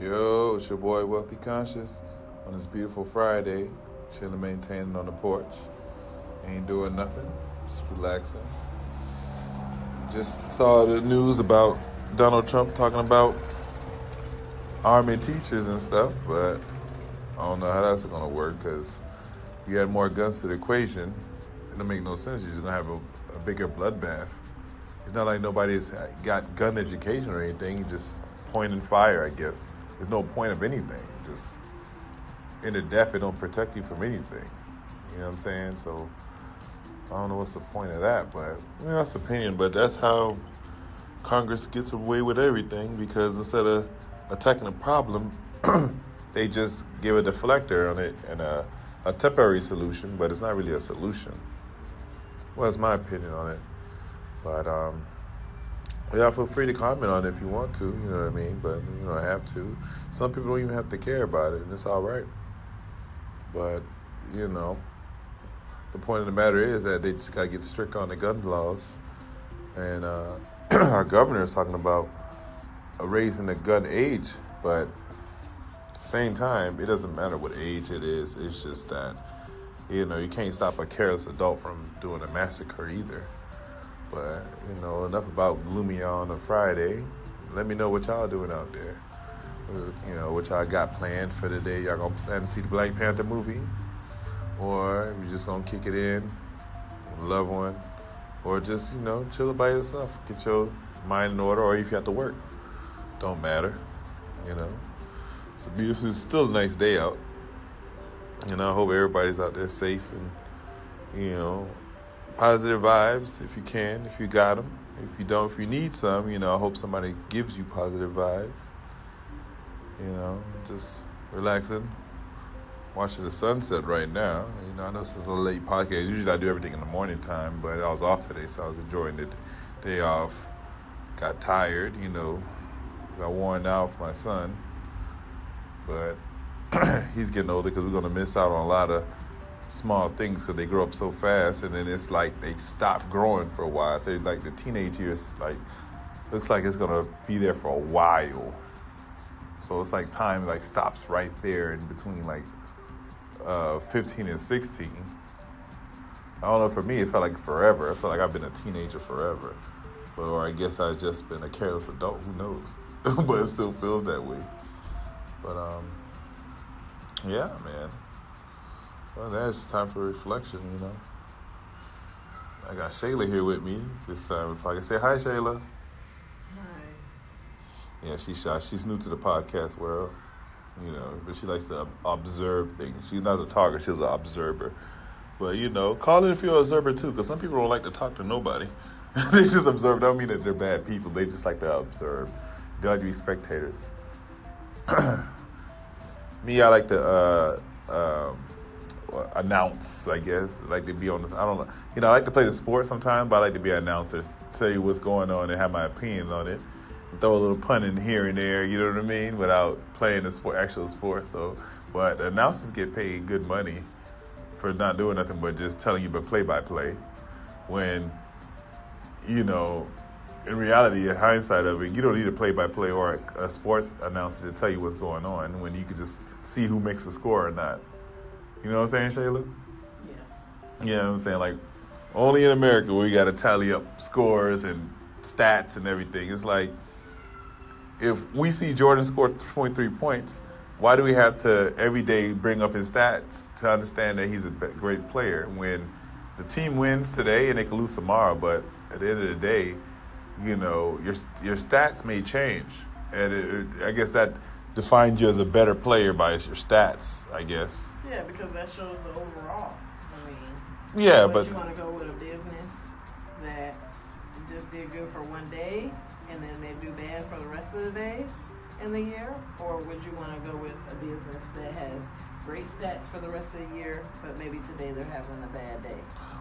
Yo, it's your boy Wealthy Conscious on this beautiful Friday, chilling, maintaining on the porch. Ain't doing nothing, just relaxing. Just saw the news about Donald Trump talking about arming teachers and stuff, but I don't know how that's going to work because you add more guns to the equation, it don't make no sense. You're just going to have a, a bigger bloodbath. It's not like nobody's got gun education or anything. You just point and fire, I guess. There's no point of anything. Just in the death, it don't protect you from anything. You know what I'm saying? So I don't know what's the point of that, but I mean, that's opinion. But that's how Congress gets away with everything because instead of attacking a problem, they just give a deflector on it and a, a temporary solution, but it's not really a solution. Well, that's my opinion on it. But um, yeah, feel free to comment on it if you want to. You know what I mean? But you don't have to. Some people don't even have to care about it, and it's all right. But you know, the point of the matter is that they just got to get strict on the gun laws, and uh, our governor is talking about raising the gun age, but same time, it doesn't matter what age it is. It's just that you know you can't stop a careless adult from doing a massacre either. But, you know, enough about gloomy on a Friday. Let me know what y'all doing out there. Uh, you know, what y'all got planned for the day. Y'all gonna plan to see the Black Panther movie? Or you just gonna kick it in loved one? Or just, you know, chill by yourself. Get your mind in order, or if you have to work. Don't matter. You know. It's a beautiful, it's still a nice day out. And I hope everybody's out there safe and, you know, positive vibes if you can, if you got them. If you don't, if you need some, you know, I hope somebody gives you positive vibes. You know, just relaxing, watching the sunset right now. You know, I know this is a late podcast. Usually I do everything in the morning time, but I was off today, so I was enjoying the day off. Got tired, you know, got worn out for my son, but he's getting older because we're going to miss out on a lot of small things because they grow up so fast, and then it's like they stop growing for a while. They like the teenage years, like looks like it's gonna be there for a while. So it's like time like stops right there in between like uh, 15 and 16. I don't know. For me, it felt like forever. I felt like I've been a teenager forever, but, or I guess I've just been a careless adult. Who knows? but it still feels that way. But um, yeah, man. Well, that's time for reflection, you know. I got Shayla here with me this time. If I can say hi, Shayla. Hi. Yeah, she's shy. She's new to the podcast world, you know, but she likes to observe things. She's not a talker; she's an observer. But you know, call it if you're an observer too, because some people don't like to talk to nobody. they just observe. I don't mean that they're bad people. They just like to observe. They like to be spectators. Me, I like to. Uh, um, announce, I guess. I like to be on the, I don't know. You know, I like to play the sport sometimes, but I like to be an announcer, tell you what's going on and have my opinions on it. Throw a little pun in here and there, you know what I mean, without playing the sport, actual sports though. But announcers get paid good money for not doing nothing but just telling you but play by play. When, you know, in reality, in hindsight of it, you don't need a play by play or a sports announcer to tell you what's going on when you can just see who makes the score or not. You know what I'm saying, Shayla? Yes. Yeah, what I'm saying like only in America we got to tally up scores and stats and everything. It's like if we see Jordan score 23 points, why do we have to every day bring up his stats to understand that he's a great player when the team wins today and they can lose tomorrow, but at the end of the day, you know, your your stats may change. And it, it, I guess that defines you as a better player by your stats, I guess. Yeah, because that shows the overall. I mean, yeah, but you want to go with a business that just did good for one day and then they do bad for the rest of the days in the year, or would you want to go with a business that has great stats for the rest of the year, but maybe today they're having a bad day?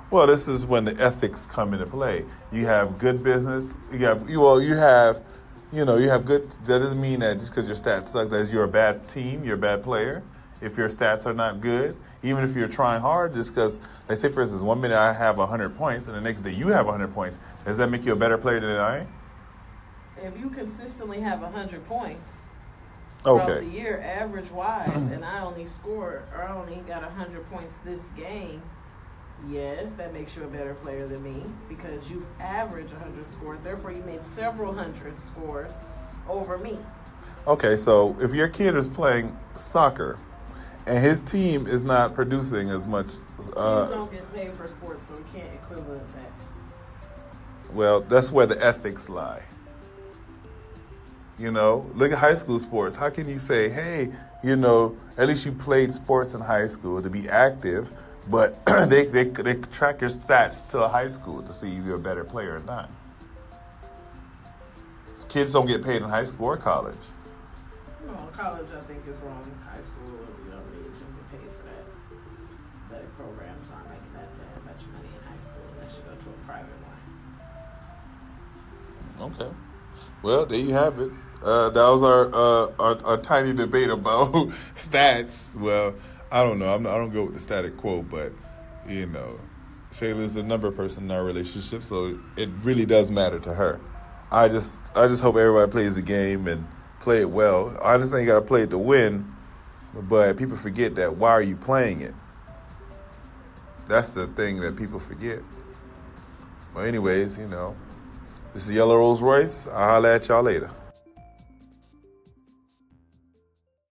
Well, this is when the ethics come into play. You have good business. You have you well, you have you know, you have good. That doesn't mean that just because your stats suck, that you're a bad team, you're a bad player if your stats are not good, even if you're trying hard, just because, like, say for instance, one minute I have 100 points and the next day you have 100 points, does that make you a better player than I? If you consistently have 100 points, throughout Okay. the year, average wise, and I only scored or I only got hundred points this game. Yes, that makes you a better player than me because you've averaged 100 scores. Therefore, you made several hundred scores over me. Okay, so if your kid is playing soccer and his team is not producing as much, uh, don't get paid for sports, so we can't equivalent that. well, that's where the ethics lie. You know, look at high school sports. How can you say, hey, you know, at least you played sports in high school to be active, but they, they, they track your stats to high school to see if you're a better player or not? Kids don't get paid in high school or college. No, college I think is wrong. High school, you don't really paid for that. But programs aren't making that, that much money in high school unless you go to a private one. Okay. Well, there you have it. Uh, that was our, uh, our our tiny debate about stats. Well, I don't know. I'm not, I don't go with the static quote, but you know, Shayla's the number person in our relationship, so it really does matter to her. I just I just hope everybody plays the game and play it well. I understand you got to play it to win, but people forget that. Why are you playing it? That's the thing that people forget. But anyways, you know. This is Yellow Rolls Royce. I'll holler at y'all later.